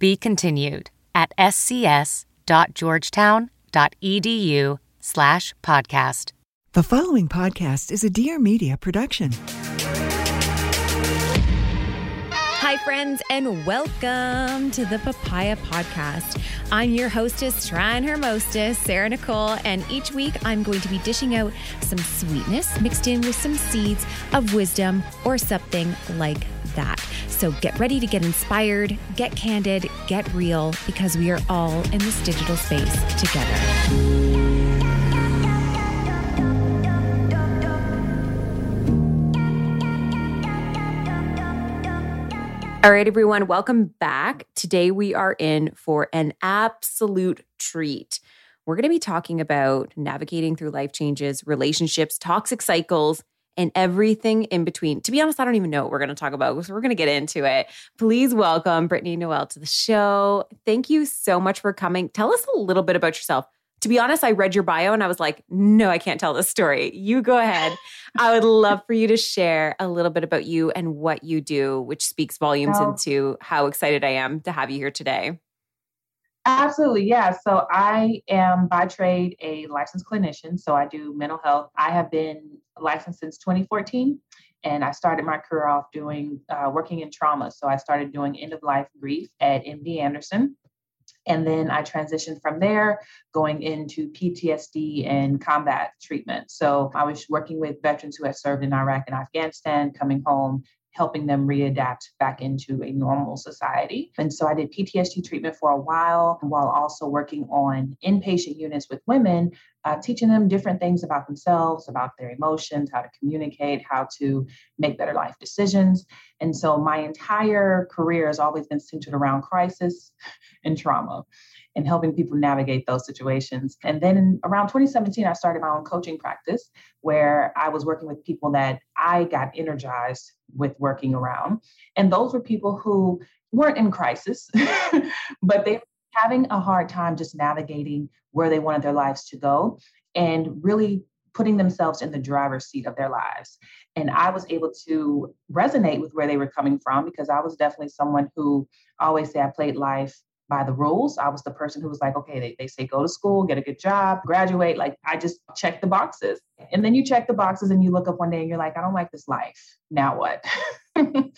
be continued at scs.georgetown.edu slash podcast. The following podcast is a Dear Media production. Hi, friends, and welcome to the Papaya Podcast. I'm your hostess, trying her mostest, Sarah Nicole, and each week I'm going to be dishing out some sweetness mixed in with some seeds of wisdom or something like that. So get ready to get inspired, get candid, get real, because we are all in this digital space together. All right, everyone, welcome back. Today we are in for an absolute treat. We're going to be talking about navigating through life changes, relationships, toxic cycles, and everything in between. To be honest, I don't even know what we're going to talk about, so we're going to get into it. Please welcome Brittainy Noel to the show. Thank you so much for coming. Tell us a little bit about yourself. To be honest, I read your bio and I was like, no, I can't tell this story. You go ahead. I would love for you to share a little bit about you and what you do, which speaks volumes oh. into how excited I am to have you here today. Absolutely, yeah. So I am by trade a licensed clinician. So I do mental health. I have been licensed since 2014, and I started my career off doing uh, working in trauma. So I started doing end of life grief at MD Anderson. And then I transitioned from there going into PTSD and combat treatment. So I was working with veterans who had served in Iraq and Afghanistan, coming home helping them readapt back into a normal society. And so I did PTSD treatment for a while while also working on inpatient units with women, uh, teaching them different things about themselves, about their emotions, how to communicate, how to make better life decisions. And so my entire career has always been centered around crisis and trauma and helping people navigate those situations. And then around 2017, I started my own coaching practice where I was working with people that I got energized with working around. And those were people who weren't in crisis, but they were having a hard time just navigating where they wanted their lives to go and really putting themselves in the driver's seat of their lives. And I was able to resonate with where they were coming from because I was definitely someone who always say I played life by the rules. I was the person who was like, okay, they, they say go to school, get a good job, graduate. Like I just check the boxes. And then you check the boxes and you look up one day and you're like, I don't like this life. Now what?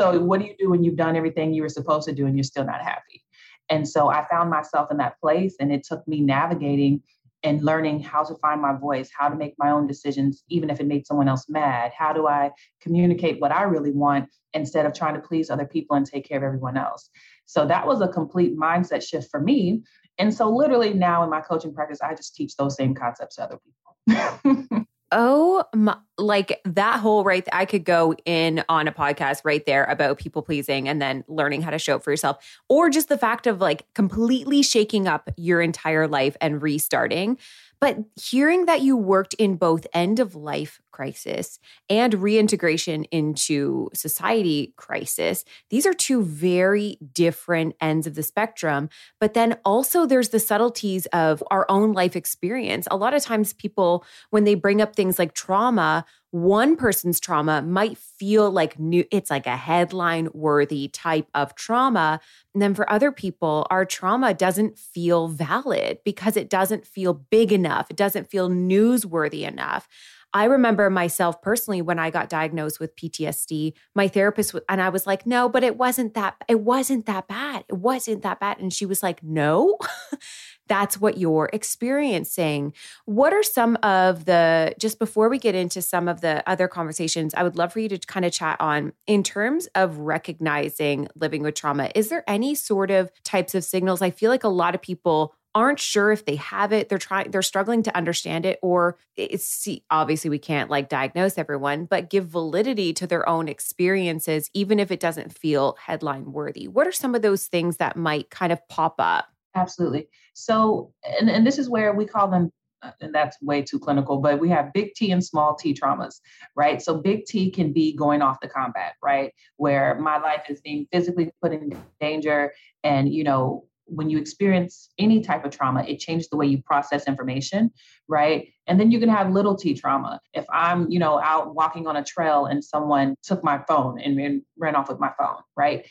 so what do you do when you've done everything you were supposed to do and you're still not happy? And so I found myself in that place and it took me navigating and learning how to find my voice, how to make my own decisions, even if it made someone else mad. How do I communicate what I really want instead of trying to please other people and take care of everyone else? So that was a complete mindset shift for me. And so, literally, now in my coaching practice, I just teach those same concepts to other people. Oh my, like that whole right. I could go in on a podcast right there about people pleasing and then learning how to show up for yourself, or just the fact of like completely shaking up your entire life and restarting. But hearing that you worked in both end of life crisis and reintegration into society crisis, these are two very different ends of the spectrum. But then also there's the subtleties of our own life experience. A lot of times people, when they bring up things like trauma, one person's trauma might feel like new it's like a headline worthy type of trauma and then for other people our trauma doesn't feel valid because it doesn't feel big enough it doesn't feel newsworthy enough I remember myself personally when I got diagnosed with PTSD, my therapist and I was like, "No, but it wasn't that it wasn't that bad. It wasn't that bad." And she was like, "No." that's what you're experiencing. What are some of the, just before we get into some of the other conversations, I would love for you to kind of chat on in terms of recognizing living with trauma. Is there any sort of types of signals? I feel like a lot of people aren't sure if they have it they're trying they're struggling to understand it or it's see, obviously we can't like diagnose everyone but give validity to their own experiences even if it doesn't feel headline worthy what are some of those things that might kind of pop up Absolutely. So, and, and this is where we call them, uh, and that's way too clinical, but we have big T and small T traumas, right? So, big T can be going off the combat, right? Where my life is being physically put in danger. And, you know, when you experience any type of trauma, it changes the way you process information, right? And then you can have little t trauma. If I'm, you know, out walking on a trail and someone took my phone and, ran off with my phone, right?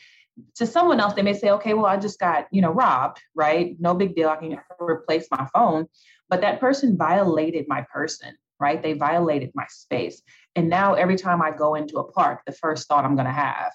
to someone else, they may say, okay, well, I just got, you know, robbed, right? No big deal. I can replace my phone. But that person violated my person, right? They violated my space. And now every time I go into a park, the first thought I'm going to have,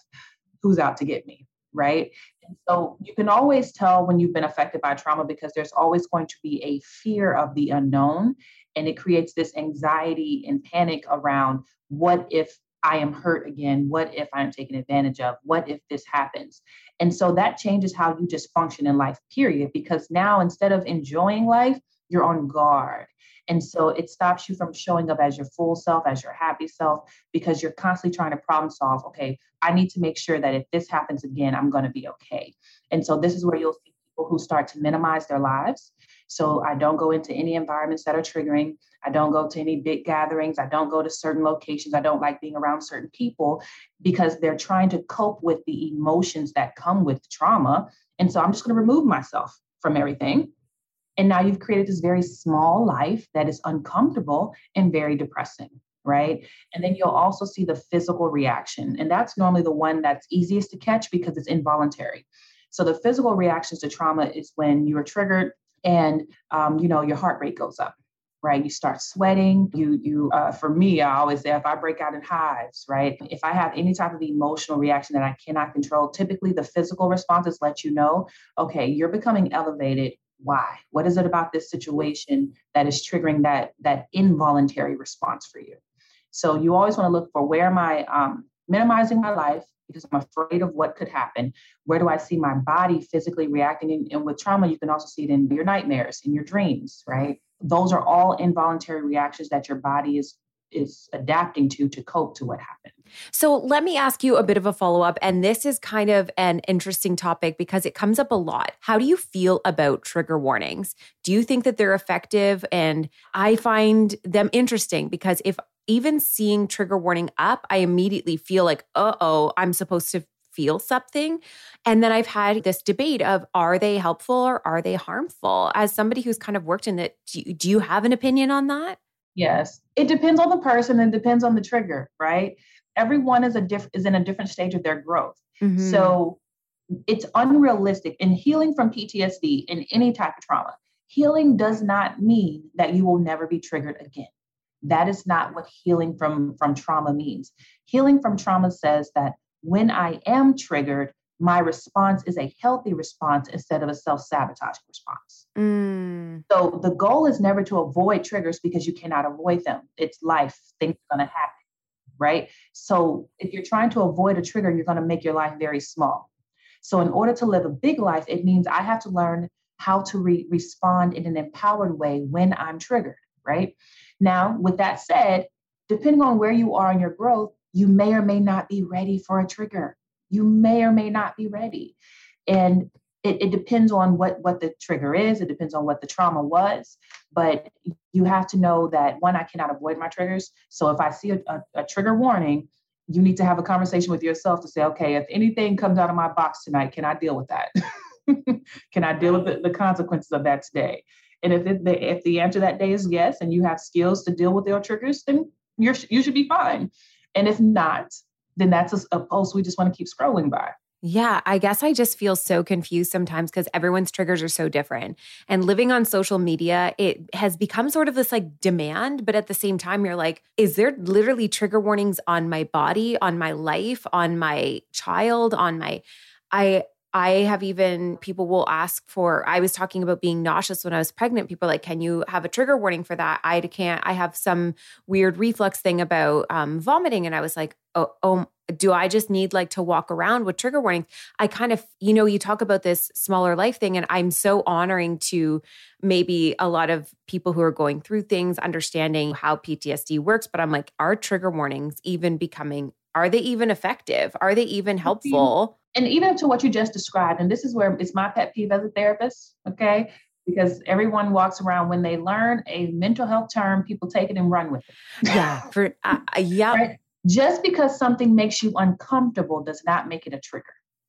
who's out to get me, right? And so you can always tell when you've been affected by trauma because there's always going to be a fear of the unknown. And it creates this anxiety and panic around what if I am hurt again? What if I'm taken advantage of? What if this happens? And so that changes how you just function in life, period. Because now instead of enjoying life, you're on guard. And so it stops you from showing up as your full self, as your happy self, because you're constantly trying to problem solve. Okay, I need to make sure that if this happens again, I'm going to be okay. And so this is where you'll see people who start to minimize their lives. So I don't go into any environments that are triggering. I don't go to any big gatherings. I don't go to certain locations. I don't like being around certain people because they're trying to cope with the emotions that come with trauma. And so I'm just going to remove myself from everything. And now you've created this very small life that is uncomfortable and very depressing right? And then you'll also see the physical reaction. And that's normally the one that's easiest to catch because it's involuntary. So the physical reactions to trauma is when you are triggered and um, you know your heart rate goes up right? You start sweating. You, you, uh, for me, I always say if I break out in hives, right? If I have any type of emotional reaction that I cannot control, typically the physical responses let you know, okay, you're becoming elevated. Why? What is it about this situation that is triggering that that involuntary response for you? So you always want to look for where am I um, minimizing my life because I'm afraid of what could happen. Where do I see my body physically reacting? And, and with trauma, you can also see it in your nightmares, in your dreams, right? those are all involuntary reactions that your body is is adapting to to cope to what happened. So let me ask you a bit of a follow up. And this is kind of an interesting topic because it comes up a lot. How do you feel about trigger warnings? Do you think that they're effective? And I find them interesting because if even seeing trigger warning up, I immediately feel like, uh oh, I'm supposed to feel something. And then I've had this debate of are they helpful or are they harmful? As somebody who's kind of worked in that, do do you have an opinion on that? Yes, it depends on the person and depends on the trigger, right? Everyone is a diff- is in a different stage of their growth. Mm-hmm. So it's unrealistic in healing from PTSD in any type of trauma. Healing does not mean that you will never be triggered again. That is not what healing from from trauma means. Healing from trauma says that when I am triggered, my response is a healthy response instead of a self sabotaging response. Mm. So the goal is never to avoid triggers because you cannot avoid them. It's life, things are going to happen, right? So if you're trying to avoid a trigger, you're going to make your life very small. So in order to live a big life, it means I have to learn how to re- respond in an empowered way when I'm triggered, right? Now, with that said, depending on where you are in your growth, you may or may not be ready for a trigger. You may or may not be ready. And it, it, depends on what what the trigger is. It depends on what the trauma was. But you have to know that one i cannot avoid my triggers. So if i see a, a, a, trigger warning you need to have a conversation with yourself to say okay if anything comes out of my box tonight can i deal with that? Can i deal with the, the, consequences of that today? And if it, the, if the answer that day is yes and you have skills to deal with your triggers then you're you should be fine. And if not, then that's a, a post we just want to keep scrolling by. Yeah, I guess I just feel so confused sometimes because everyone's triggers are so different. And living on social media, it has become sort of this like demand, but at the same time, you're like, is there literally trigger warnings on my body, on my life, on my child, on my. I I have even people will ask for. I was talking about being nauseous when I was pregnant. People like, can you have a trigger warning for that? I can't. I have some weird reflux thing about um, vomiting, and I was like, oh, oh, do I just need like to walk around with trigger warnings? I kind of, you know, you talk about this smaller life thing, and I'm so honoring to maybe a lot of people who are going through things, understanding how PTSD works. But I'm like, are trigger warnings even becoming? Are they even effective? Are they even helpful? And even to what you just described, and this is where it's my pet peeve as a therapist, okay? Because everyone walks around when they learn a mental health term, people take it and run with it. Yeah, for uh, yeah. Right? Just because something makes you uncomfortable does not make it a trigger.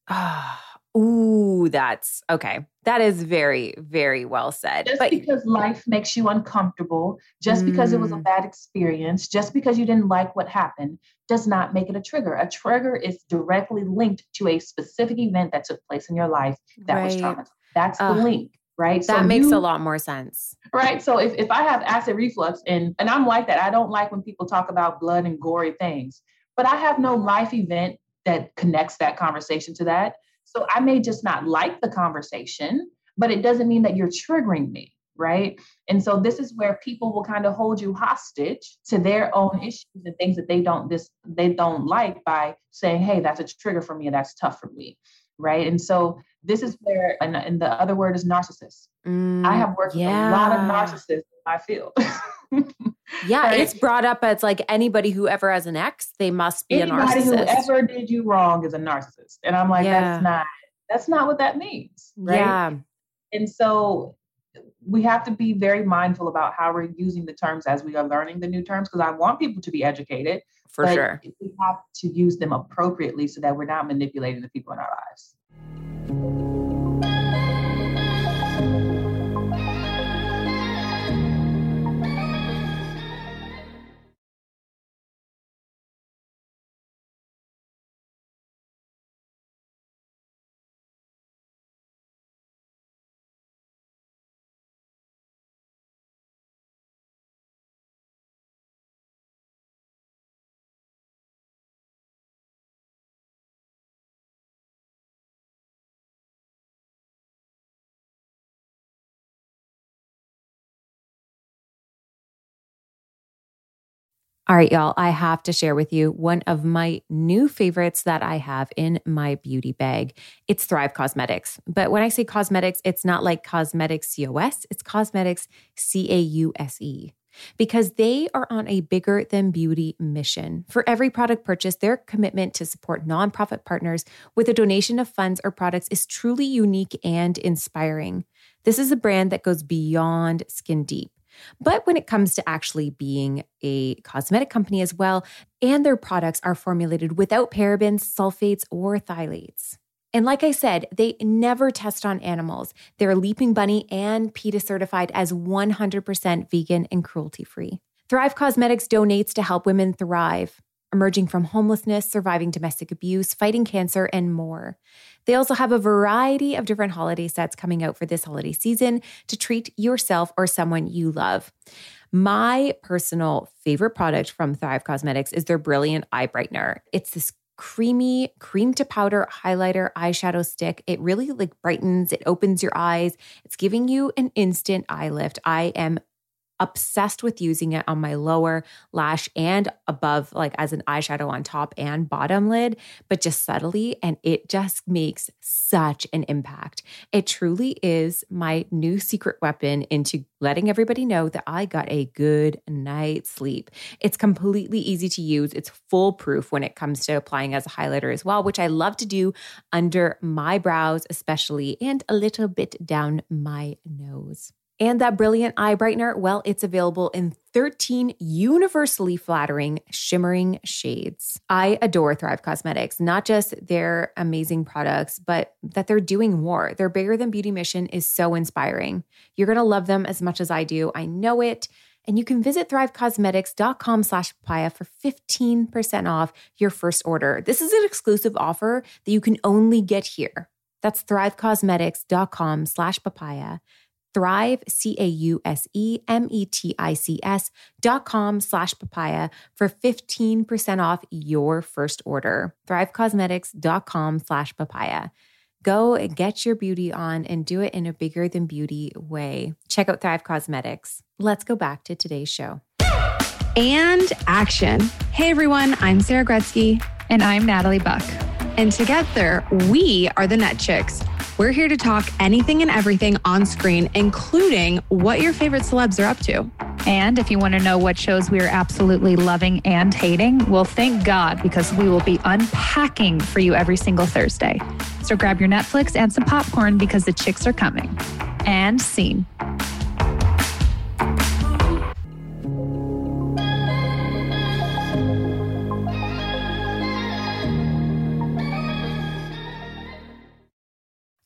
Ah, ooh, that's okay. That is very, very well said. Just but, because life makes you uncomfortable, just mm, because it was a mm. bad experience, just because you didn't like what happened, does not make it a trigger. A trigger is directly linked to a specific event that took place in your life that right. was traumatizing. That's uh, the link, right? That so makes you, a lot more sense. Right. So if, if I have acid reflux and and I'm like that, I don't like when people talk about blood and gory things, but I have no life event that connects that conversation to that. So I may just not like the conversation, but it doesn't mean that you're triggering me right? And so this is where people will kind of hold you hostage to their own issues and things that they don't this they don't like by saying, "Hey, that's a trigger for me and that's tough for me." Right? And so this is where and, and the other word is narcissist. Mm, I have worked yeah. with a lot of narcissists in my field. yeah, right? it's brought up as like anybody who ever has an ex, they must be anybody a narcissist. Anybody who ever did you wrong is a narcissist. And I'm like, yeah. that's not that's not what that means. Right. Yeah. And so we have to be very mindful about how we're using the terms as we are learning the new terms because I want people to be educated. For sure. We have to use them appropriately so that we're not manipulating the people in our lives. All right, y'all, I have to share with you one of my new favorites that I have in my beauty bag. It's Thrive Causemetics. But when I say cosmetics, it's not like cosmetics COS, it's cosmetics C A U S E. Because they are on a bigger than beauty mission. For every product purchase, their commitment to support nonprofit partners with a donation of funds or products is truly unique and inspiring. This is a brand that goes beyond skin deep. But when it comes to actually being a cosmetic company as well, and their products are formulated without parabens, sulfates, or phthalates. And like I said, they never test on animals. They're Leaping Bunny and PETA certified as 100% vegan and cruelty free. Thrive Causemetics donates to help women thrive emerging from homelessness, surviving domestic abuse, fighting cancer, and more. They also have a variety of different holiday sets coming out for this holiday season to treat yourself or someone you love. My personal favorite product from Thrive Causemetics is their Brilliant Eye Brightener. It's this creamy cream to powder highlighter eyeshadow stick. It really like brightens, it opens your eyes. It's giving you an instant eye lift. I am obsessed with using it on my lower lash and above, like as an eyeshadow on top and bottom lid, but just subtly. And it just makes such an impact. It truly is my new secret weapon into letting everybody know that I got a good night's sleep. It's completely easy to use, it's foolproof when it comes to applying as a highlighter as well, which I love to do under my brows, especially, and a little bit down my nose. And that brilliant eye brightener, well, it's available in 13 universally flattering, shimmering shades. I adore Thrive Causemetics, not just their amazing products, but that they're doing more. Their bigger than beauty mission is so inspiring. You're going to love them as much as I do. I know it. And you can visit thrivecausemetics.com slash papaya for 15% off your first order. This is an exclusive offer that you can only get here. That's thrivecausemetics.com slash papaya. Thrive, C A U S E M E T I C S dot com slash papaya for 15% off your first order. dot com slash papaya. Go and get your beauty on and do it in a bigger than beauty way. Check out Thrive Causemetics. Let's go back to today's show. And action. Hey everyone, I'm Sarah Gretzky. And I'm Natalie Buck. And together, we are the Net Chicks. We're here to talk anything and everything on screen, including what your favorite celebs are up to. And if you want to know what shows we are absolutely loving and hating, well, thank God, because we will be unpacking for you every single Thursday. So grab your Netflix and some popcorn because the chicks are coming. And scene.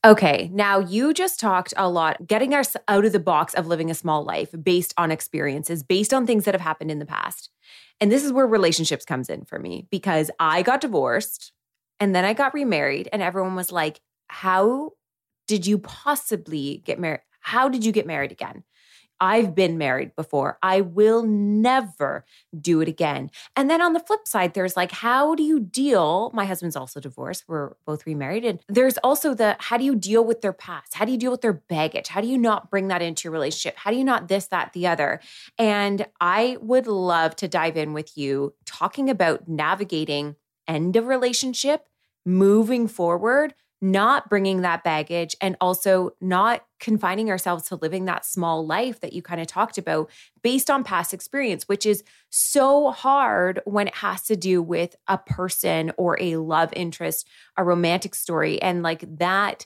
Okay, now you just talked a lot, getting us out of the box of living a small life based on experiences, based on things that have happened in the past. And this is where relationships comes in for me because I got divorced and then I got remarried and everyone was like, "How did you possibly get married? How did you get married again?" I've been married before. I will never do it again. And then on the flip side, there's like, how do you deal? My husband's also divorced. We're both remarried. And there's also the how do you deal with their past? How do you deal with their baggage? How do you not bring that into your relationship? How do you not this, that, the other? And I would love to dive in with you talking about navigating end of relationship, moving forward not bringing that baggage and also not confining ourselves to living that small life that you kind of talked about based on past experience, which is so hard when it has to do with a person or a love interest, a romantic story, and like that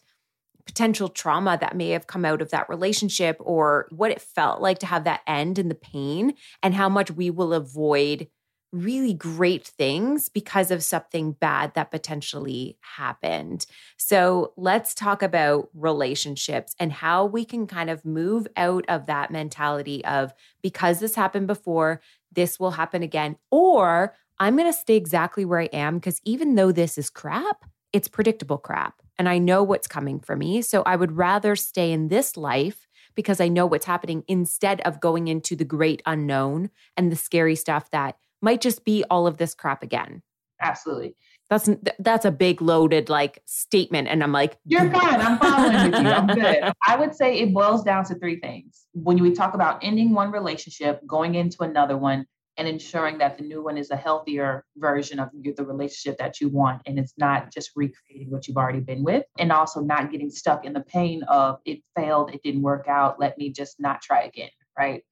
potential trauma that may have come out of that relationship or what it felt like to have that end and the pain and how much we will avoid really great things because of something bad that potentially happened. So, let's talk about relationships and how we can kind of move out of that mentality of because this happened before, this will happen again, or I'm going to stay exactly where I am because even though this is crap, it's predictable crap and I know what's coming for me. So, I would rather stay in this life because I know what's happening instead of going into the great unknown and the scary stuff that might just be all of this crap again. Absolutely. That's that's a big loaded like statement, and I'm like, you're fine. I'm following with you. I'm good. I would say it boils down to three things. When we talk about ending one relationship, going into another one, and ensuring that the new one is a healthier version of the relationship that you want, and it's not just recreating what you've already been with, and also not getting stuck in the pain of it failed, it didn't work out. Let me just not try again. Right.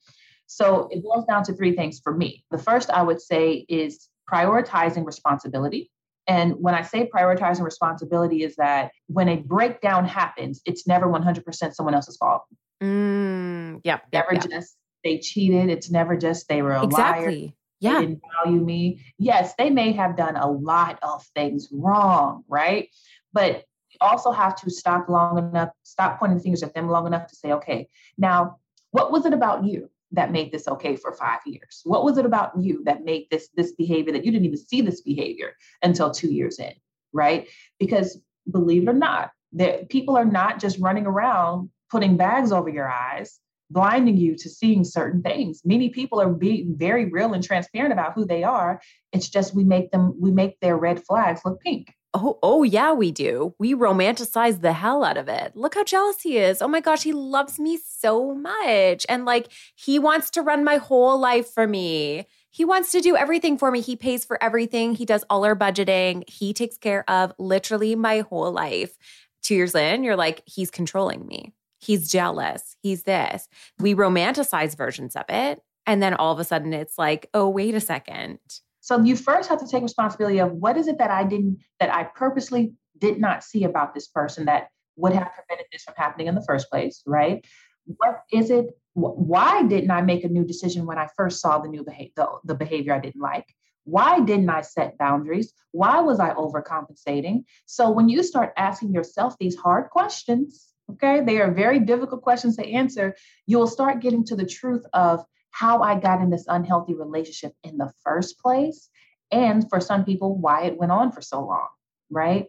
So it boils down to three things for me. The first I would say is prioritizing responsibility. And when I say prioritizing responsibility, is that when a breakdown happens, it's never 100% someone else's fault. Mm, yep, Never just they cheated. It's never just they were a exactly. liar. Yeah. They didn't value me. Yes, they may have done a lot of things wrong, right? But you also have to stop long enough, stop pointing fingers at them long enough to say, okay, now what was it about you? That made this okay for five years? What was it about you that made this this behavior that you didn't even see this behavior until two years in, right? Because believe it or not, that people are not just running around putting bags over your eyes, blinding you to seeing certain things. Many people are being very real and transparent about who they are. It's just we make them we make their red flags look pink. Oh, oh yeah, we do. We romanticize the hell out of it. Look how jealous he is. Oh my gosh, he loves me so much. And like he wants to run my whole life for me. He wants to do everything for me. He pays for everything. He does all our budgeting. He takes care of literally my whole life. 2 years in, you're like he's controlling me. He's jealous. He's this. We romanticize versions of it. And then all of a sudden it's like, "Oh, wait a second so you first have to take responsibility of what is it that I didn't, that I purposely did not see about this person that would have prevented this from happening in the first place, right? What is it? Why didn't I make a new decision when I first saw the new behavior, the, the behavior I didn't like? Why didn't I set boundaries? Why was I overcompensating? So when you start asking yourself these hard questions, okay, they are very difficult questions to answer, you will start getting to the truth of how I got in this unhealthy relationship in the first place. And for some people, why it went on for so long, right?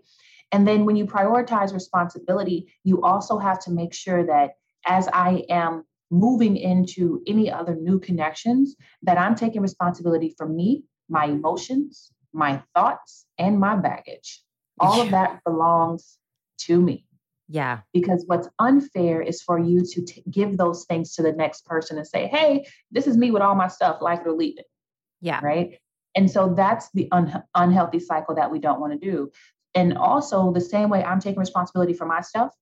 And then when you prioritize responsibility, you also have to make sure that as I am moving into any other new connections, that I'm taking responsibility for me, my emotions, my thoughts, and my baggage. All of that belongs to me. Yeah. Because what's unfair is for you to t- give those things to the next person and say, hey, this is me with all my stuff, like it or leave it. Yeah. Right. And so that's the un- unhealthy cycle that we don't want to do. And also, the same way I'm taking responsibility for my stuff,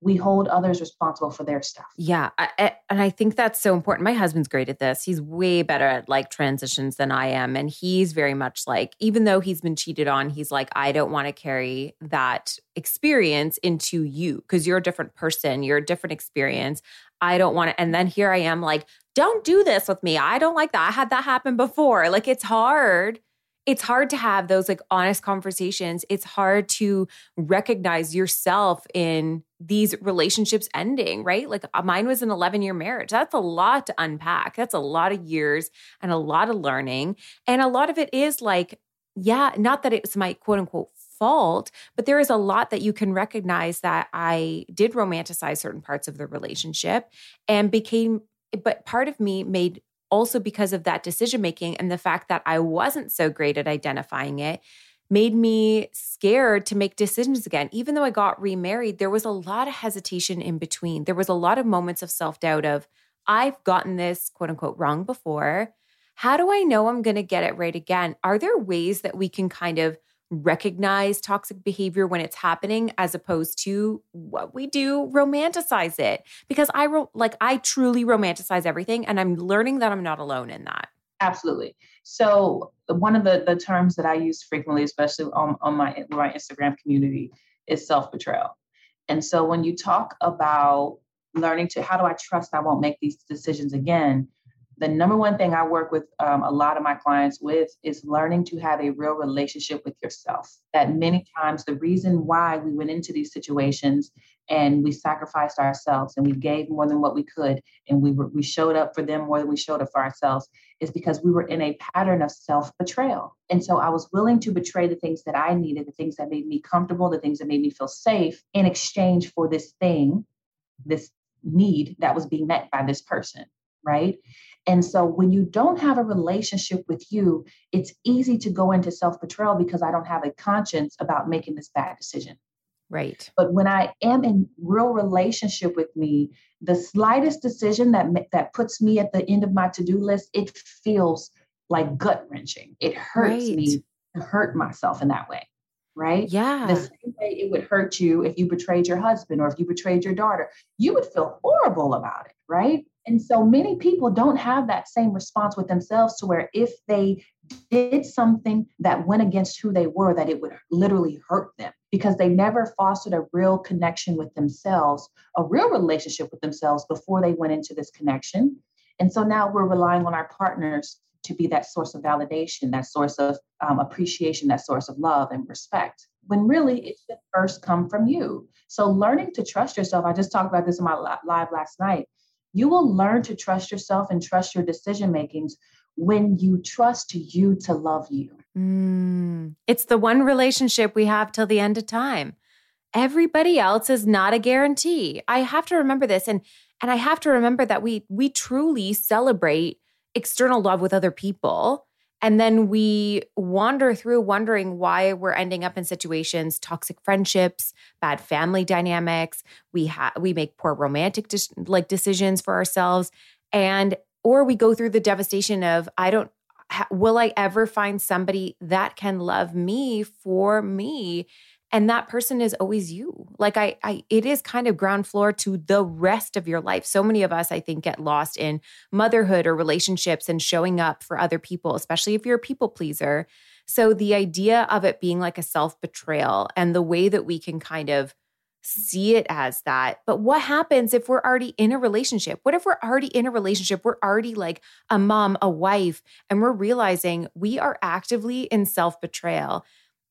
we hold others responsible for their stuff. Yeah. I, I, and I think that's so important. My husband's great at this. He's way better at like transitions than I am. And he's very much like, even though he's been cheated on, he's like, I don't want to carry that experience into you because you're a different person. You're a different experience. I don't want to. And then here I am like, don't do this with me. I don't like that. I had that happen before. Like it's hard it's hard to have those like honest conversations. It's hard to recognize yourself in these relationships ending, right? Like uh, mine was an 11 year marriage. That's a lot to unpack. That's a lot of years and a lot of learning. And a lot of it is like, yeah, not that it's my quote unquote fault, but there is a lot that you can recognize that I did romanticize certain parts of the relationship and became but part of me made also because of that decision making and the fact that I wasn't so great at identifying it made me scared to make decisions again. Even though I got remarried, there was a lot of hesitation in between. There was a lot of moments of self doubt of, I've gotten this quote unquote wrong before. How do I know I'm going to get it right again? Are there ways that we can kind of recognize toxic behavior when it's happening as opposed to what we do romanticize it. Because i ro- like i truly romanticize everything and i'm learning that i'm not alone in that. Absolutely. So one of the the terms that i use frequently especially on, on my my instagram community is self-betrayal. And so when you talk about learning to how do i trust i won't make these decisions again the number one thing I work with um, a lot of my clients with is learning to have a real relationship with yourself. That many times the reason why we went into these situations and we sacrificed ourselves and we gave more than what we could and we were, we showed up for them more than we showed up for ourselves is because we were in a pattern of self betrayal. And so I was willing to betray the things that I needed, the things that made me comfortable, the things that made me feel safe in exchange for this thing, this need that was being met by this person right? And so when you don't have a relationship with you, it's easy to go into self betrayal because I don't have a conscience about making this bad decision. Right. But when I am in real relationship with me, the slightest decision that that puts me at the end of my to-do list, it feels like gut wrenching. It hurts right. me to hurt myself in that way. Right? Yeah. The same way it would hurt you if you betrayed your husband or if you betrayed your daughter. You would feel horrible about it, right? And so many people don't have that same response with themselves to where if they did something that went against who they were, that it would literally hurt them because they never fostered a real connection with themselves, a real relationship with themselves before they went into this connection. And so now we're relying on our partners to be that source of validation, that source of um, appreciation, that source of love and respect. When really it should first come from you. So, learning to trust yourself, I just talked about this in my live last night you will learn to trust yourself and trust your decision makings when you trust you to love you. Mm, it's the one relationship we have till the end of time. Everybody else is not a guarantee. I have to remember this and and I have to remember that we we truly celebrate external love with other people and then we wander through wondering why we're ending up in situations, toxic friendships, bad family dynamics. We have we make poor romantic like decisions for ourselves, and or we go through the devastation of I don't will I ever find somebody that can love me for me and that person is always you like I, I it is kind of ground floor to the rest of your life so many of us i think get lost in motherhood or relationships and showing up for other people especially if you're a people pleaser so the idea of it being like a self betrayal and the way that we can kind of see it as that. But what happens if we're already in a relationship? What if we're already in a relationship? We're already like a mom, a wife, and we're realizing we are actively in self betrayal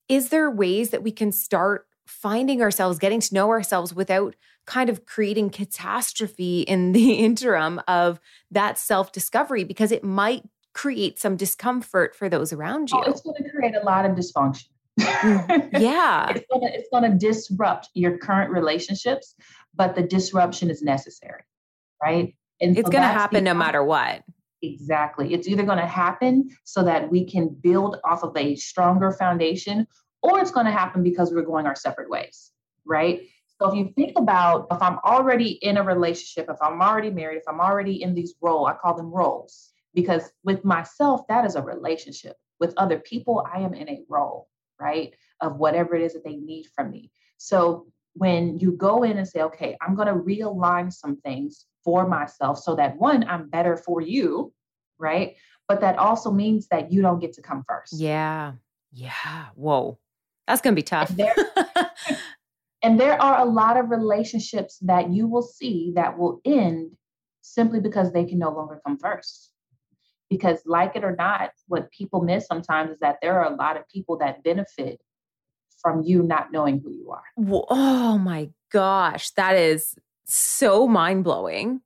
is there ways that we can start finding ourselves, getting to know ourselves without kind of creating catastrophe in the interim of that self discovery because it might create some discomfort for those around you. Oh, it's going to create a lot of dysfunction. Mm, yeah. it's going to it's going to disrupt your current relationships, but the disruption is necessary, right? And it's so going to happen no matter what. Exactly. It's either going to happen so that we can build off of a stronger foundation or it's going to happen because we're going our separate ways, right? So if you think about if I'm already in a relationship, if I'm already married, if I'm already in these roles, I call them roles because with myself, that is a relationship. With other people, I am in a role, right? Of whatever it is that they need from me. So when you go in and say, okay, I'm going to realign some things for myself so that one, I'm better for you, right? But that also means that you don't get to come first. Yeah. Yeah. Whoa. That's going to be tough. And there, and there are a lot of relationships that you will see that will end simply because they can no longer come first. Because, like it or not, what people miss sometimes is that there are a lot of people that benefit from you not knowing who you are. Oh my gosh, that is so mind blowing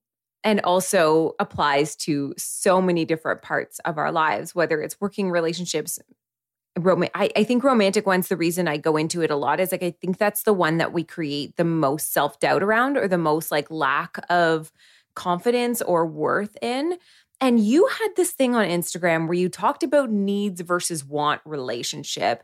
and also applies to so many different parts of our lives, whether it's working relationships. Rom- I, I think romantic one's the reason I go into it a lot is like I think that's the one that we create the most self doubt around or the most like lack of confidence or worth in. And you had this thing on Instagram where you talked about needs versus want relationship.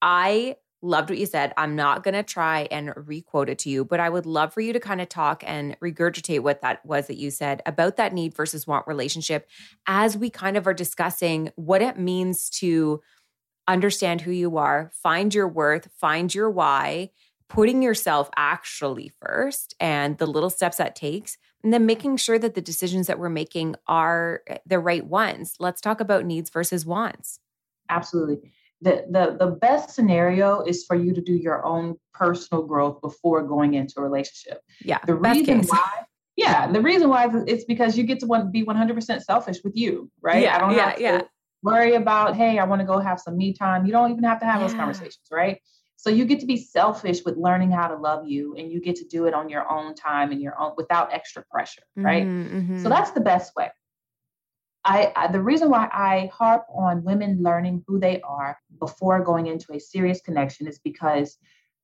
I loved what you said. I'm not going to try and requote it to you, but I would love for you to kind of talk and regurgitate what that was that you said about that need versus want relationship as we kind of are discussing what it means to understand who you are, find your worth, find your why, putting yourself actually first and the little steps that takes and then making sure that the decisions that we're making are the right ones. Let's talk about needs versus wants. Absolutely the, the the best scenario is for you to do your own personal growth before going into a relationship. Yeah. The reason why yeah, the reason why is it's because you get to want be 100% selfish with you, right? Yeah, I don't yeah, have to yeah. worry about, hey, I want to go have some me time. You don't even have to have yeah. those conversations, right? So you get to be selfish with learning how to love you and you get to do it on your own time and your own without extra pressure, right? Mm-hmm, mm-hmm. So that's the best way. I, I, the reason why I harp on women learning who they are before going into a serious connection is because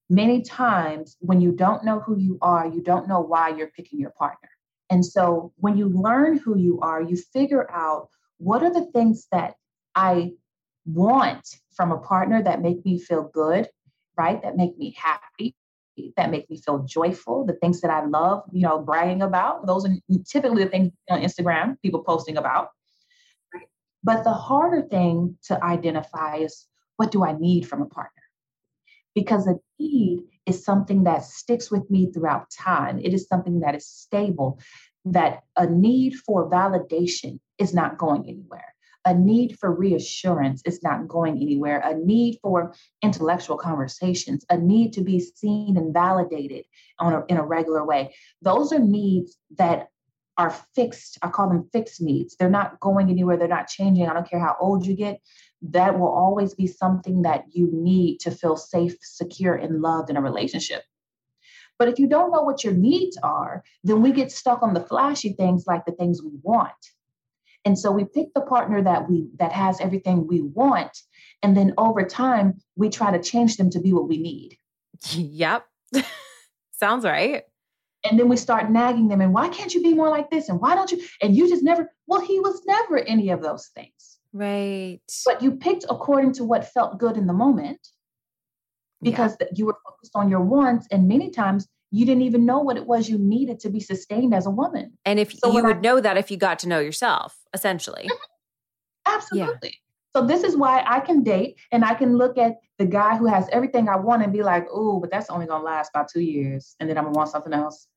many times when you don't know who you are, you don't know why you're picking your partner. And so when you learn who you are, you figure out what are the things that I want from a partner that make me feel good, right? That make me happy, that make me feel joyful, the things that I love, you know, bragging about. Those are typically the things on Instagram, people posting about. But the harder thing to identify is what do I need from a partner? Because a need is something that sticks with me throughout time. It is something that is stable, that a need for validation is not going anywhere. A need for reassurance is not going anywhere. A need for intellectual conversations, a need to be seen and validated on a, in a regular way. Those are needs that are fixed. I call them fixed needs. They're not going anywhere. They're not changing. I don't care how old you get. That will always be something that you need to feel safe, secure, and loved in a relationship. But if you don't know what your needs are, then we get stuck on the flashy things like the things we want. And so we pick the partner that we that has everything we want, and then over time we try to change them to be what we need. Yep. Sounds right and then we start nagging them and why can't you be more like this and why don't you and you just never well he was never any of those things right but you picked according to what felt good in the moment because yeah. you were focused on your wants and many times you didn't even know what it was you needed to be sustained as a woman and if so you would I, know that if you got to know yourself essentially mm-hmm. absolutely yeah. So this is why I can date and I can look at the guy who has everything I want and be like, oh, but that's only gonna last about two years. And then I'm gonna want something else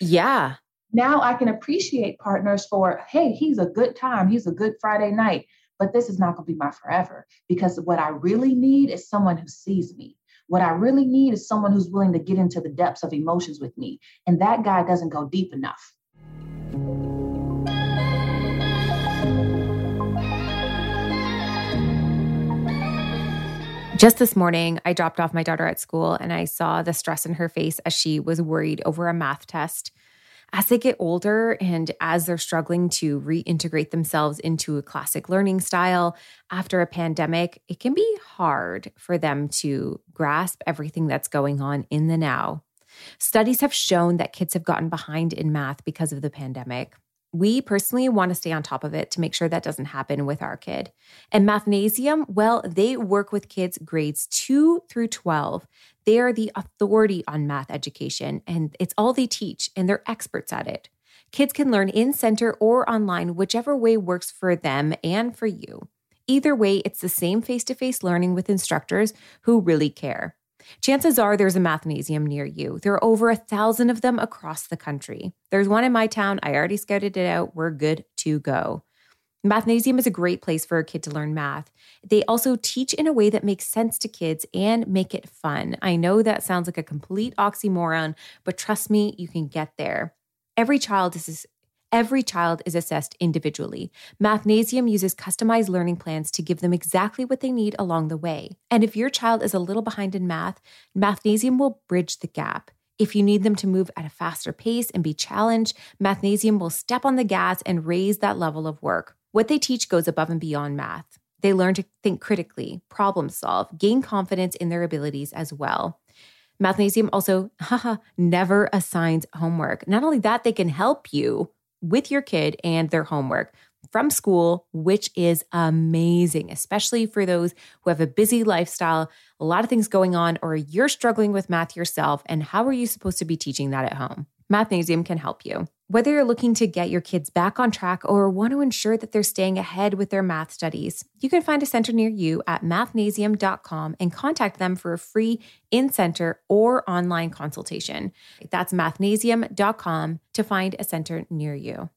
yeah. Now I can appreciate partners for, hey, he's a good time. He's a good Friday night. But this is not going to be my forever because what I really need is someone who sees me. What I really need is someone who's willing to get into the depths of emotions with me. And that guy doesn't go deep enough. Just this morning, I dropped off my daughter at school and I saw the stress in her face as she was worried over a math test. As they get older and as they're struggling to reintegrate themselves into a classic learning style after a pandemic, it can be hard for them to grasp everything that's going on in the now. Studies have shown that kids have gotten behind in math because of the pandemic. We personally want to stay on top of it to make sure that doesn't happen with our kid. And Mathnasium, well, they work with kids grades 2 through 12. They are the authority on math education, and it's all they teach, and they're experts at it. Kids can learn in center or online, whichever way works for them and for you. Either way, it's the same face to face learning with instructors who really care. Chances are there's a mathnasium near you. There are over a thousand of them across the country. There's one in my town. I already scouted it out. We're good to go. Mathnasium is a great place for a kid to learn math. They also teach in a way that makes sense to kids and make it fun. I know that sounds like a complete oxymoron, but trust me, you can get there. Every child is Every child is assessed individually. Mathnasium uses customized learning plans to give them exactly what they need along the way. And if your child is a little behind in math, Mathnasium will bridge the gap. If you need them to move at a faster pace and be challenged, Mathnasium will step on the gas and raise that level of work. What they teach goes above and beyond math. They learn to think critically, problem solve, gain confidence in their abilities as well. Mathnasium also haha, never assigns homework. Not only that, they can help you with your kid and their homework from school, which is amazing, especially for those who have a busy lifestyle, a lot of things going on, or you're struggling with math yourself. And how are you supposed to be teaching that at home? Mathnasium can help you. Whether you're looking to get your kids back on track or want to ensure that they're staying ahead with their math studies, you can find a center near you at mathnasium.com and contact them for a free in center or online consultation. That's mathnasium.com to find a center near you.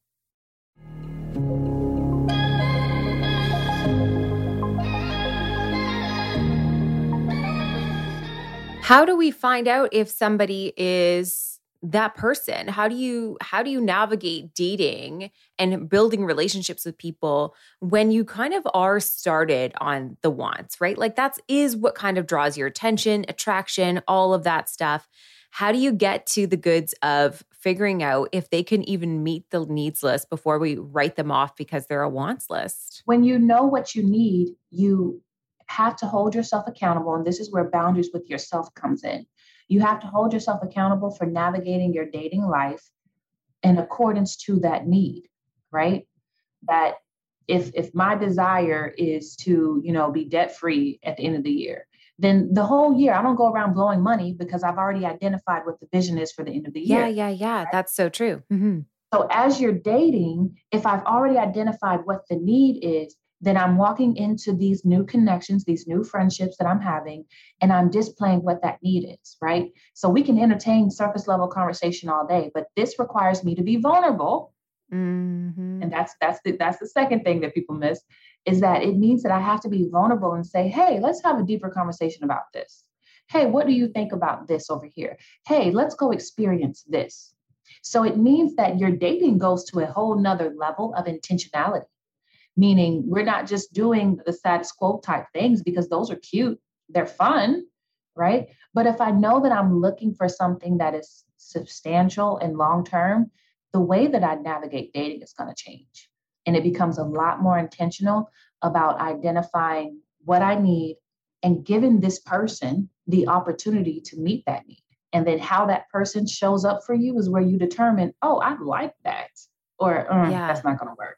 How do we find out if somebody is that person? How do you how do you navigate dating and building relationships with people when you kind of are started on the wants right? Like that's is what kind of draws your attention attraction all of that stuff. How do you get to the goods of figuring out if they can even meet the needs list before we write them off because they're a wants list? When you know what you need you have to hold yourself accountable and this is where boundaries with yourself comes in you have to hold yourself accountable for navigating your dating life in accordance to that need, right? That if if my desire is to, you know, be debt free at the end of the year, then the whole year I don't go around blowing money because I've already identified what the vision is for the end of the year. Yeah, yeah, yeah. Right? That's so true. Mm-hmm. So as you're dating, if I've already identified what the need is, then I'm walking into these new connections, these new friendships that I'm having, and I'm displaying what that need is, right? So we can entertain surface level conversation all day, but this requires me to be vulnerable. Mm-hmm. And that's that's the that's the second thing that people miss is that it means that I have to be vulnerable and say, hey, let's have a deeper conversation about this. Hey, what do you think about this over here? Hey, let's go experience this. So it means that your dating goes to a whole nother level of intentionality meaning we're not just doing the status quo type things because those are cute, they're fun, right? But if I know that I'm looking for something that is substantial and long term, the way that I navigate dating is going to change. And it becomes a lot more intentional about identifying what I need and giving this person the opportunity to meet that need. And then how that person shows up for you is where you determine, oh, I like that, or mm, yeah. that's not going to work.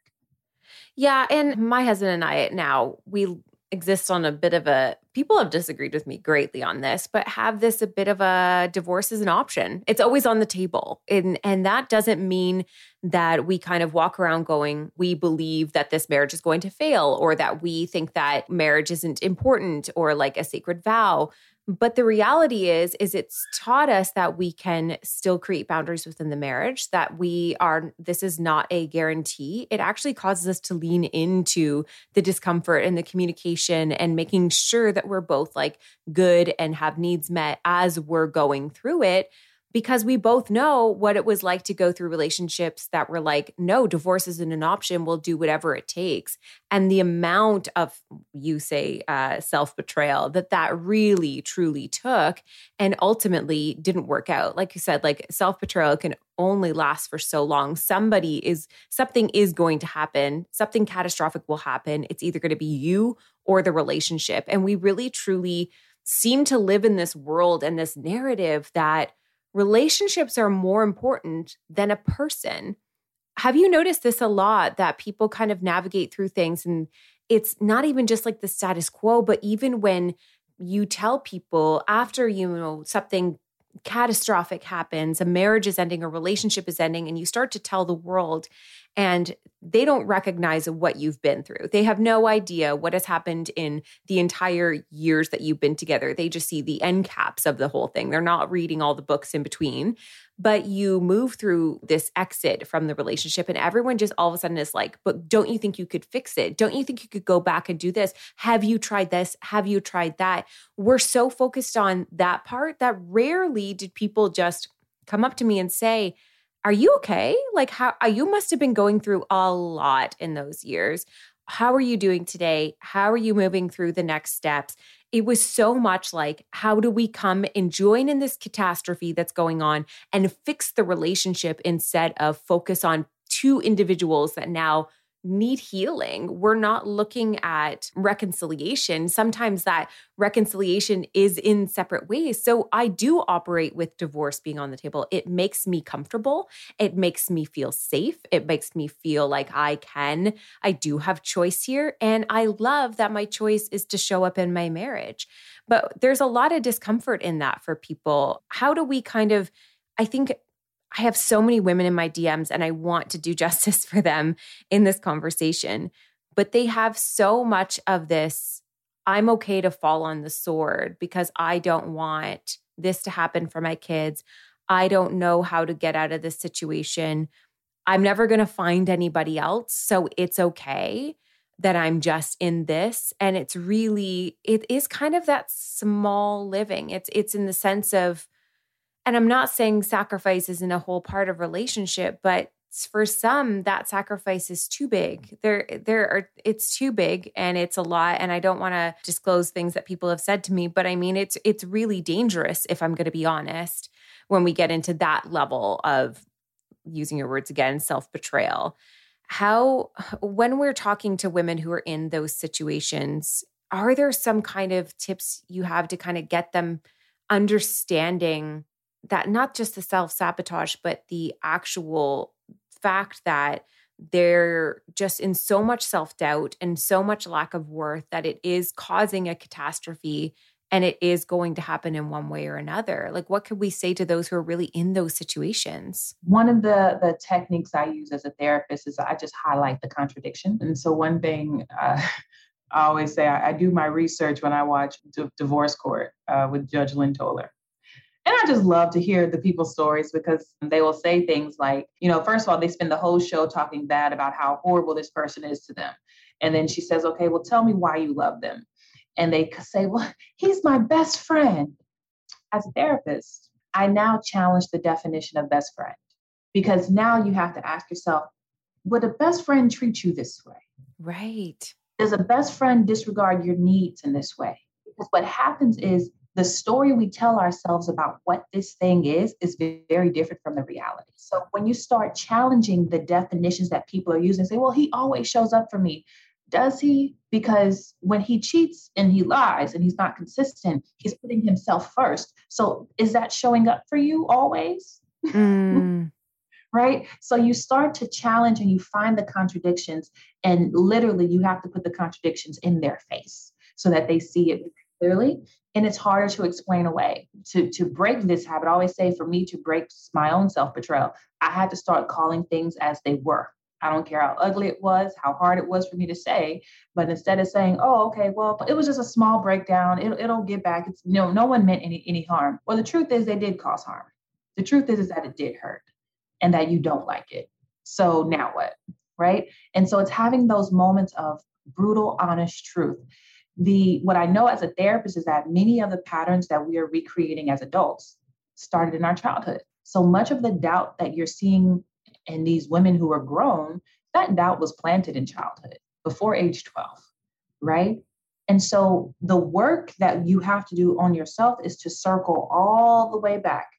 Yeah. And my husband and I now, we exist on a bit of a people have disagreed with me greatly on this but have this a bit of a divorce is an option it's always on the table and and that doesn't mean that we kind of walk around going we believe that this marriage is going to fail or that we think that marriage isn't important or like a sacred vow but the reality is is it's taught us that we can still create boundaries within the marriage that we are this is not a guarantee. It actually causes us to lean into the discomfort and the communication and making sure that we're both like good and have needs met as we're going through it because we both know what it was like to go through relationships that were like, no, divorce isn't an option. We'll do whatever it takes. And the amount of, you say, uh, self betrayal that that really truly took and ultimately didn't work out. Like you said, like self betrayal can only last for so long. Somebody is, something is going to happen, something catastrophic will happen. It's either going to be you or the relationship. And we really truly seem to live in this world and this narrative that, relationships are more important than a person. Have you noticed this a lot that people kind of navigate through things and it's not even just like the status quo, but even when you tell people after you know something catastrophic happens, a marriage is ending, a relationship is ending, and you start to tell the world, and they don't recognize what you've been through. They have no idea what has happened in the entire years that you've been together. They just see the end caps of the whole thing. They're not reading all the books in between. But you move through this exit from the relationship, and everyone just all of a sudden is like, But don't you think you could fix it? Don't you think you could go back and do this? Have you tried this? Have you tried that? We're so focused on that part that rarely did people just come up to me and say, are you okay? Like how uh, you must have been going through a lot in those years. How are you doing today? How are you moving through the next steps? It was so much like, how do we come and join in this catastrophe that's going on and fix the relationship instead of focus on two individuals that now need healing. We're not looking at reconciliation. Sometimes that reconciliation is in separate ways. So I do operate with divorce being on the table. It makes me comfortable. It makes me feel safe. It makes me feel like I can, I do have choice here. And I love that my choice is to show up in my marriage. But there's a lot of discomfort in that for people. How do we kind of, I think I have so many women in my DMs and I want to do justice for them in this conversation, but they have so much of this I'm okay to fall on the sword because I don't want this to happen for my kids. I don't know how to get out of this situation. I'm never going to find anybody else. So it's okay that I'm just in this. And it's really, it is kind of that small living. It's, it's in the sense of, and I'm not saying sacrifice isn't a whole part of relationship, but for some that sacrifice is too big. There there are it's too big and it's a lot and I don't want to disclose things that people have said to me, but I mean it's it's really dangerous if I'm going to be honest when we get into that level of using your words again, self-betrayal. How when we're talking to women who are in those situations, are there some kind of tips you have to kind of get them understanding that not just the self sabotage, but the actual fact that they're just in so much self doubt and so much lack of worth that it is causing a catastrophe and it is going to happen in one way or another. Like what could we say to those who are really in those situations? One of the the techniques i use as a therapist is i just highlight the contradiction. And so one thing uh, i always say I, I, do my research when i watch D- divorce court uh, with judge lynn toler and I just love to hear the people's stories because they will say things like, you know, first of all, they spend the whole show talking bad about how horrible this person is to them. And then she says, okay, well, tell me why you love them. And they say, well, he's my best friend. As a therapist, I now challenge the definition of best friend because now you have to ask yourself, would a best friend treat you this way? Right. Does a best friend disregard your needs in this way? Because what happens is the story we tell ourselves about what this thing is is very different from the reality. So when you start challenging the definitions that people are using, say, well, he always shows up for me. Does he? Because when he cheats and he lies and he's not consistent, he's putting himself first. So is that showing up for you always? Mm. right? So you start to challenge and you find the contradictions, and literally you have to put the contradictions in their face so that they see it clearly and it's harder to explain away. To to break this habit i always say for me to break my own self-betrayal i had to start calling things as they were. I don't care how ugly it was how hard it was for me to say but instead of saying oh okay well it was just a small breakdown it'll, it'll get back it's you know no one meant any any harm. Well the truth is they did cause harm. The truth is, is that it did hurt and that you don't like it. So now what right? And so it's having those moments of brutal honest truth the what I know as a therapist is that many of the patterns that we are recreating as adults started in our childhood. So much of the doubt that you're seeing in these women who are grown, that doubt was planted in childhood before age 12, right? And so the work that you have to do on yourself is to circle all the way back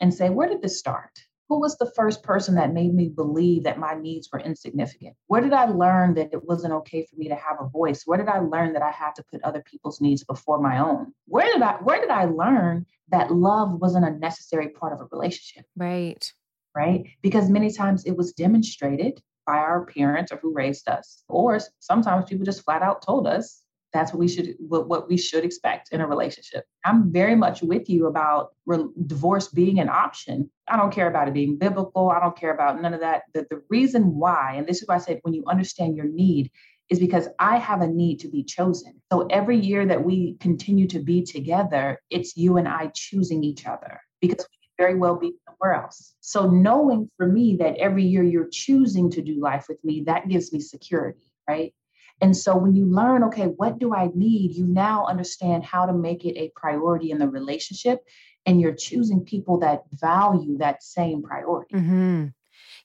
and say, where did this start? Who was the first person that made me believe that my needs were insignificant? Where did I learn that it wasn't okay for me to have a voice? Where did I learn that I had to put other people's needs before my own? Where did I where did I learn that love wasn't a necessary part of a relationship? Right. Right? Because many times it was demonstrated by our parents or who raised us. Or sometimes people just flat out told us that's what we should what, what we should expect in a relationship. I'm very much with you about re- divorce being an option. I don't care about it being biblical. I don't care about none of that. The, the reason why and this is why i said when you understand your need is because i have a need to be chosen. So every year that we continue to be together it's you and i choosing each other because we can very well be somewhere else. So knowing for me that every year you're choosing to do life with me that gives me security right and so when you learn, okay, what do I need? You now understand how to make it a priority in the relationship. And you're choosing people that value that same priority. Mm-hmm.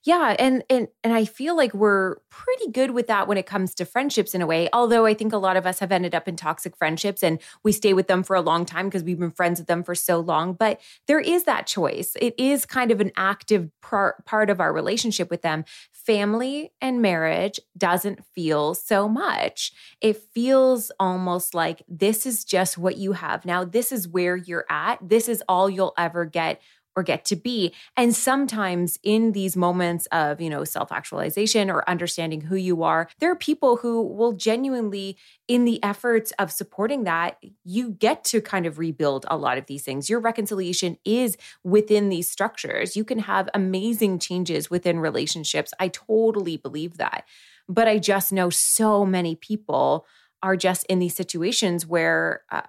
Yeah, and and and I feel like we're pretty good with that when it comes to friendships in a way. Although I think a lot of us have ended up in toxic friendships and we stay with them for a long time because we've been friends with them for so long, but there is that choice. It is kind of an active part part of our relationship with them. Family and marriage doesn't feel so much. It feels almost like this is just what you have. Now this is where you're at. This is all you'll ever get or get to be. And sometimes in these moments of, you know, self-actualization or understanding who you are, there are people who will genuinely in the efforts of supporting that, you get to kind of rebuild a lot of these things. Your reconciliation is within these structures. You can have amazing changes within relationships. I totally believe that. But I just know so many people are just in these situations where uh,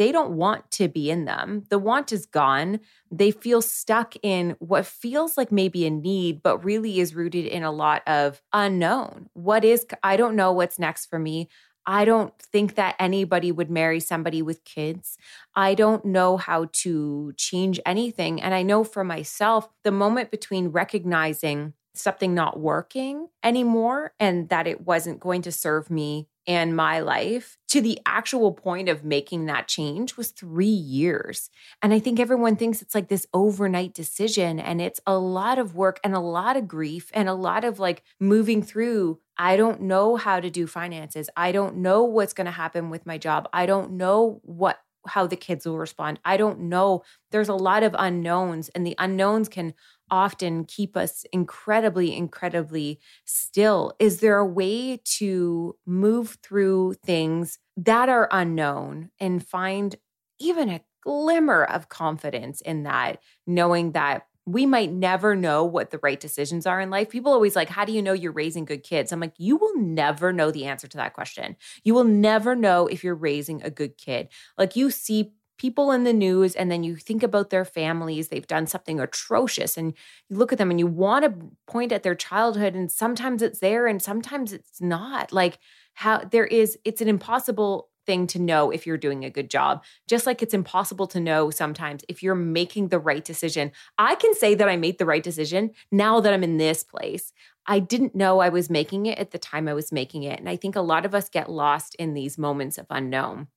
they don't want to be in them. The want is gone. They feel stuck in what feels like maybe a need, but really is rooted in a lot of unknown. What is, I don't know what's next for me. I don't think that anybody would marry somebody with kids. I don't know how to change anything. And I know for myself, the moment between recognizing something not working anymore and that it wasn't going to serve me and my life to the actual point of making that change was three years. And I think everyone thinks it's like this overnight decision, and it's a lot of work and a lot of grief and a lot of like moving through. I don't know how to do finances. I don't know what's going to happen with my job. I don't know what how the kids will respond. I don't know. There's a lot of unknowns, and the unknowns can often keep us incredibly, incredibly still. Is there a way to move through things that are unknown and find even a glimmer of confidence in that, knowing that we might never know what the right decisions are in life. People always like, How do you know you're raising good kids? I'm like, You will never know the answer to that question. You will never know if you're raising a good kid. Like, you see people in the news and then you think about their families they've done something atrocious and you look at them and you want to point at their childhood and sometimes it's there and sometimes it's not like how there is it's an impossible thing to know if you're doing a good job just like it's impossible to know sometimes if you're making the right decision i can say that i made the right decision now that i'm in this place I didn't know I was making it at the time I was making it. And I think a lot of us get lost in these moments of unknown.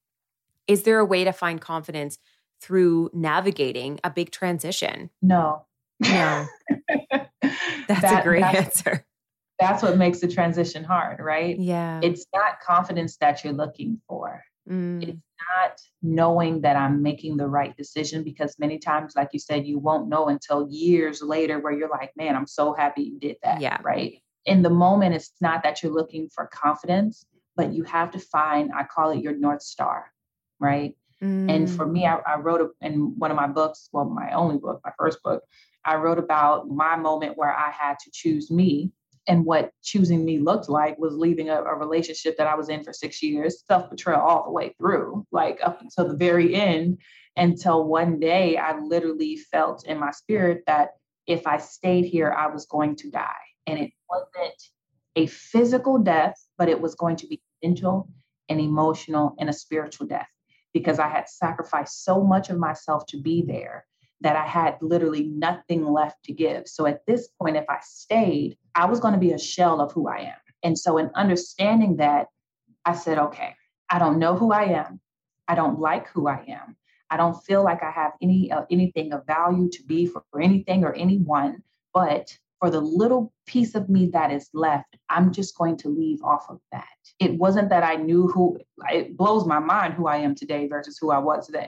Is there a way to find confidence through navigating a big transition? No. No. That's that, a great that's, answer. That's what makes the transition hard, right? Yeah. It's not confidence that you're looking for. Mm. It's not knowing that I'm making the right decision because many times, like you said, you won't know until years later where you're like, man, I'm so happy you did that. Yeah. Right. In the moment, it's not that you're looking for confidence, but you have to find, I call it your North Star right? Mm. And for me, I, I wrote a, in one of my books, well, my only book, my first book, I wrote about my moment where I had to choose me. And what choosing me looked like was leaving a, a relationship that I was in for six years, self betrayal all the way through, like up until the very end. Until one day, I literally felt in my spirit that if I stayed here, I was going to die. And it wasn't a physical death, but it was going to be mental and emotional and a spiritual death because I had sacrificed so much of myself to be there that I had literally nothing left to give. So at this point, if I stayed, I was going to be a shell of who I am. And so, in understanding that, I said, okay, I don't know who I am. I don't like who I am. I don't feel like I have any uh, anything of value to be for, for anything or anyone. But for the little piece of me that is left, I'm just going to leave off of that. It wasn't that I knew who, it blows my mind who I am today versus who I was then.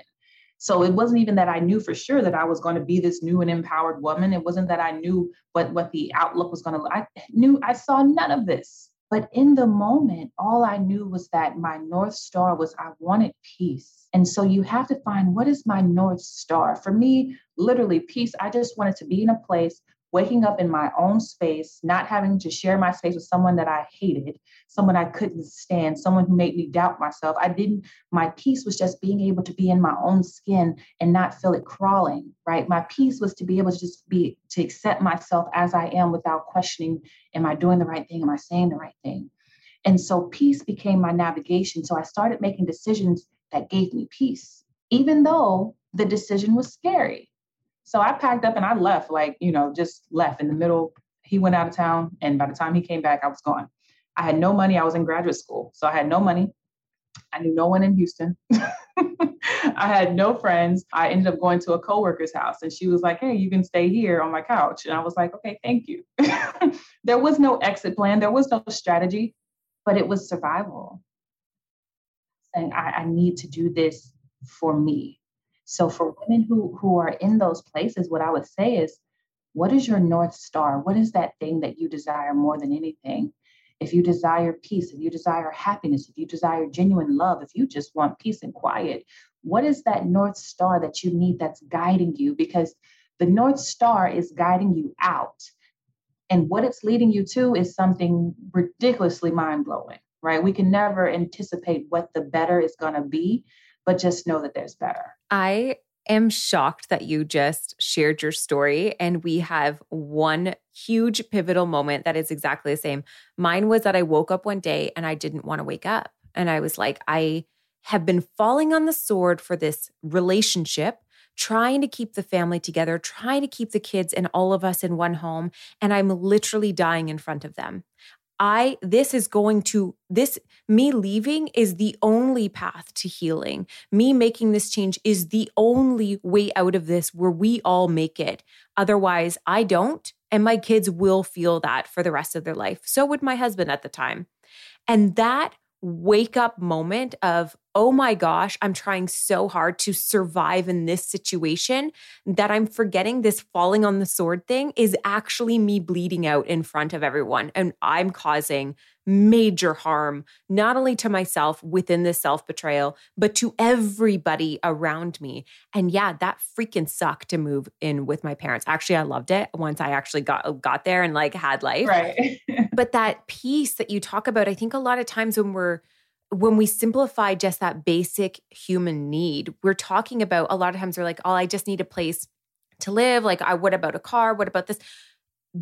So it wasn't even that I knew for sure that I was going to be this new and empowered woman. It wasn't that I knew what, what the outlook was going to. I knew I saw none of this. But in the moment, all I knew was that my North Star was I wanted peace. And so you have to find what is my North Star? For me, literally, peace. I just wanted to be in a place waking up in my own space, not having to share my space with someone that I hated, someone I couldn't stand, someone who made me doubt myself. I didn't, my peace was just being able to be in my own skin and not feel it crawling, right? My peace was to be able to just be, to accept myself as I am without questioning, am I doing the right thing? Am I saying the right thing? And so peace became my navigation. So I started making decisions that gave me peace, even though the decision was scary so I packed up and I left, like, you know, just left in the middle. He went out of town. And by the time he came back, I was gone. I had no money. I was in graduate school. So I had no money. I knew no one in Houston. I had no friends. I ended up going to a coworker's house and she was like, Hey, you can stay here on my couch. And I was like, Okay, thank you. there was no exit plan, there was no strategy, but it was survival. Saying, I, I need to do this for me. So for women who who are in those places, what I would say is, what is your north star? What is that thing that you desire more than anything? If you desire peace, if you desire happiness, if you desire genuine love, if you just want peace and quiet, what is that north star that you need that's guiding you? Because the north star is guiding you out. And what it's leading you to is something ridiculously mind blowing, right? We can never anticipate what the better is going to be, but just know that there's better. I am shocked that you just shared your story and we have one huge pivotal moment that is exactly the same. Mine was that I woke up one day and I didn't want to wake up. And I was like, I have been falling on the sword for this relationship, trying to keep the family together, trying to keep the kids and all of us in one home. And I'm literally dying in front of them. I, this is going to, this, me leaving is the only path to healing. Me making this change is the only way out of this where we all make it. Otherwise, I don't. And my kids will feel that for the rest of their life. So would my husband at the time. And that wake up moment of, oh my gosh, I'm trying so hard to survive in this situation that I'm forgetting this falling on the sword thing is actually me bleeding out in front of everyone. And I'm causing major harm, not only to myself within this self betrayal, but to everybody around me. And yeah, that freaking sucked to move in with my parents. Actually, I loved it once I actually got got there and like had life. Right. but that piece that you talk about, I think a lot of times when we're when we simplify just that basic human need, we're talking about a lot of times we're like, oh, I just need a place to live. Like, I what about a car? What about this?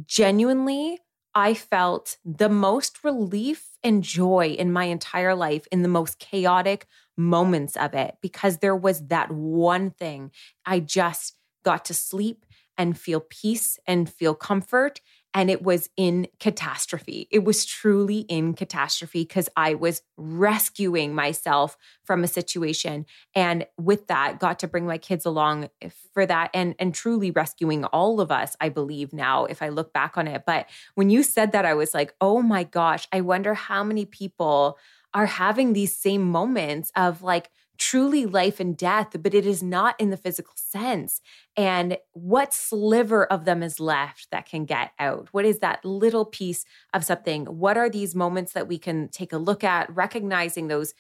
Genuinely, I felt the most relief and joy in my entire life in the most chaotic moments of it because there was that one thing. I just got to sleep and feel peace and feel comfort and it was in catastrophe. It was truly in catastrophe because I was rescuing myself from a situation. And with that, got to bring my kids along for that and, and truly rescuing all of us, I believe now, if I look back on it. But when you said that, I was like, oh my gosh, I wonder how many people are having these same moments of like, truly life and death, but it is not in the physical sense. And what sliver of them is left that can get out? What is that little piece of something? What are these moments that we can take a look at, recognizing those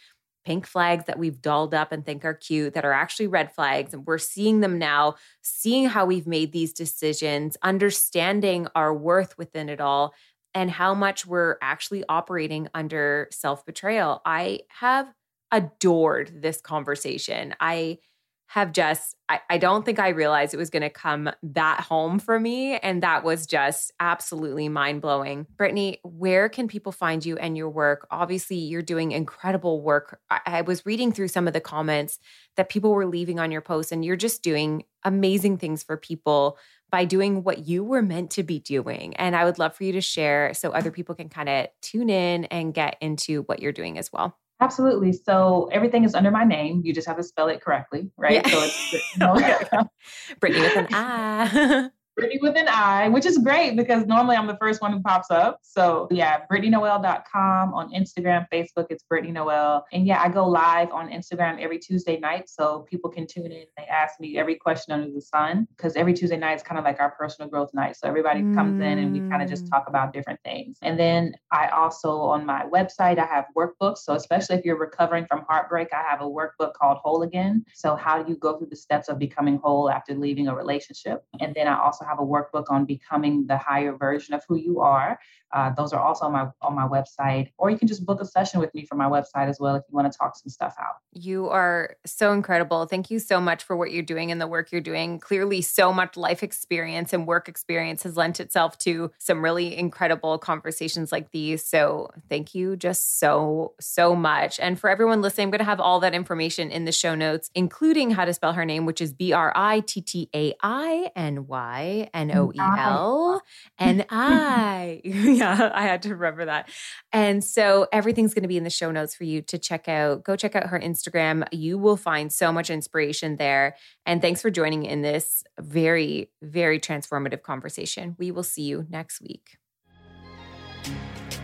pink flags that we've dolled up and think are cute that are actually red flags. And we're seeing them now, seeing how we've made these decisions, understanding our worth within it all, and how much we're actually operating under self betrayal. I have adored this conversation. I have just, I, I don't think I realized it was going to come that home for me. And that was just absolutely mind blowing. Brittainy, where can people find you and your work? Obviously, you're doing incredible work. I, I was reading through some of the comments that people were leaving on your posts, and you're just doing amazing things for people by doing what you were meant to be doing. And I would love for you to share so other people can kind of tune in and get into what you're doing as well. Absolutely. So everything is under my name. You just have to spell it correctly, right? Yeah. So it's Brittainy with an I. Brittainy with an I, which is great because normally I'm the first one who pops up. So yeah, BrittainyNoel.com on Instagram, Facebook, it's Brittainy Noel. And yeah, I go live on Instagram every Tuesday night. So people can tune in. They ask me every question under the sun because every Tuesday night is kind of like our personal growth night. So everybody mm. comes in and we kind of just talk about different things. And then I also on my website, I have workbooks. So especially if you're recovering from heartbreak, I have a workbook called Whole Again. So how do you go through the steps of becoming whole after leaving a relationship? And then I also have a workbook on becoming the higher version of who you are. Uh, those are also on my on my website, or you can just book a session with me from my website as well if you want to talk some stuff out. You are so incredible. Thank you so much for what you're doing and the work you're doing. Clearly, so much life experience and work experience has lent itself to some really incredible conversations like these. So, thank you just so so much. And for everyone listening, I'm going to have all that information in the show notes, including how to spell her name, which is B R I T T A I N Y N O E L N I. Yeah, I had to remember that. And so everything's going to be in the show notes for you to check out. Go check out her Instagram. You will find so much inspiration there. And thanks for joining in this very, very transformative conversation. We will see you next week.